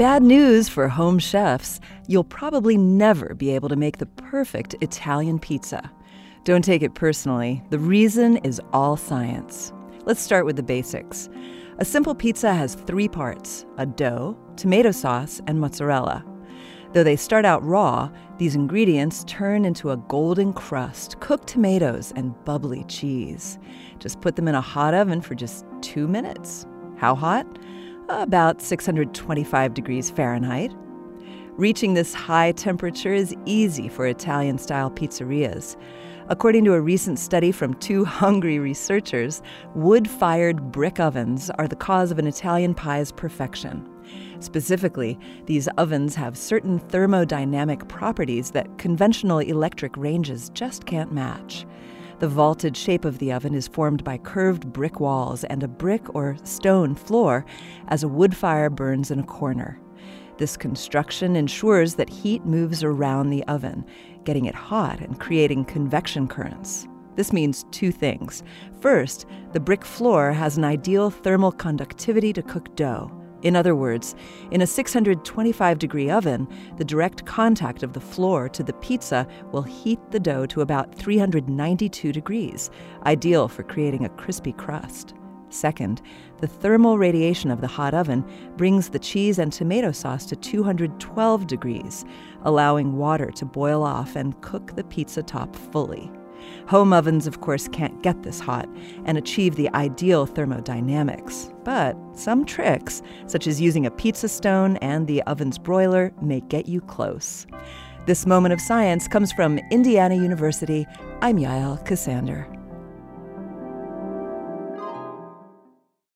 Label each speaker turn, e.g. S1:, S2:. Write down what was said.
S1: Bad news for home chefs you'll probably never be able to make the perfect Italian pizza. Don't take it personally, the reason is all science. Let's start with the basics. A simple pizza has three parts a dough, tomato sauce, and mozzarella. Though they start out raw, these ingredients turn into a golden crust, cooked tomatoes, and bubbly cheese. Just put them in a hot oven for just two minutes. How hot? About 625 degrees Fahrenheit. Reaching this high temperature is easy for Italian style pizzerias. According to a recent study from two hungry researchers, wood fired brick ovens are the cause of an Italian pie's perfection. Specifically, these ovens have certain thermodynamic properties that conventional electric ranges just can't match. The vaulted shape of the oven is formed by curved brick walls and a brick or stone floor as a wood fire burns in a corner. This construction ensures that heat moves around the oven, getting it hot and creating convection currents. This means two things. First, the brick floor has an ideal thermal conductivity to cook dough. In other words, in a 625 degree oven, the direct contact of the floor to the pizza will heat the dough to about 392 degrees, ideal for creating a crispy crust. Second, the thermal radiation of the hot oven brings the cheese and tomato sauce to 212 degrees, allowing water to boil off and cook the pizza top fully. Home ovens, of course, can't get this hot and achieve the ideal thermodynamics. But some tricks, such as using a pizza stone and the oven's broiler, may get you close. This moment of science comes from Indiana University. I'm Yael Ksander.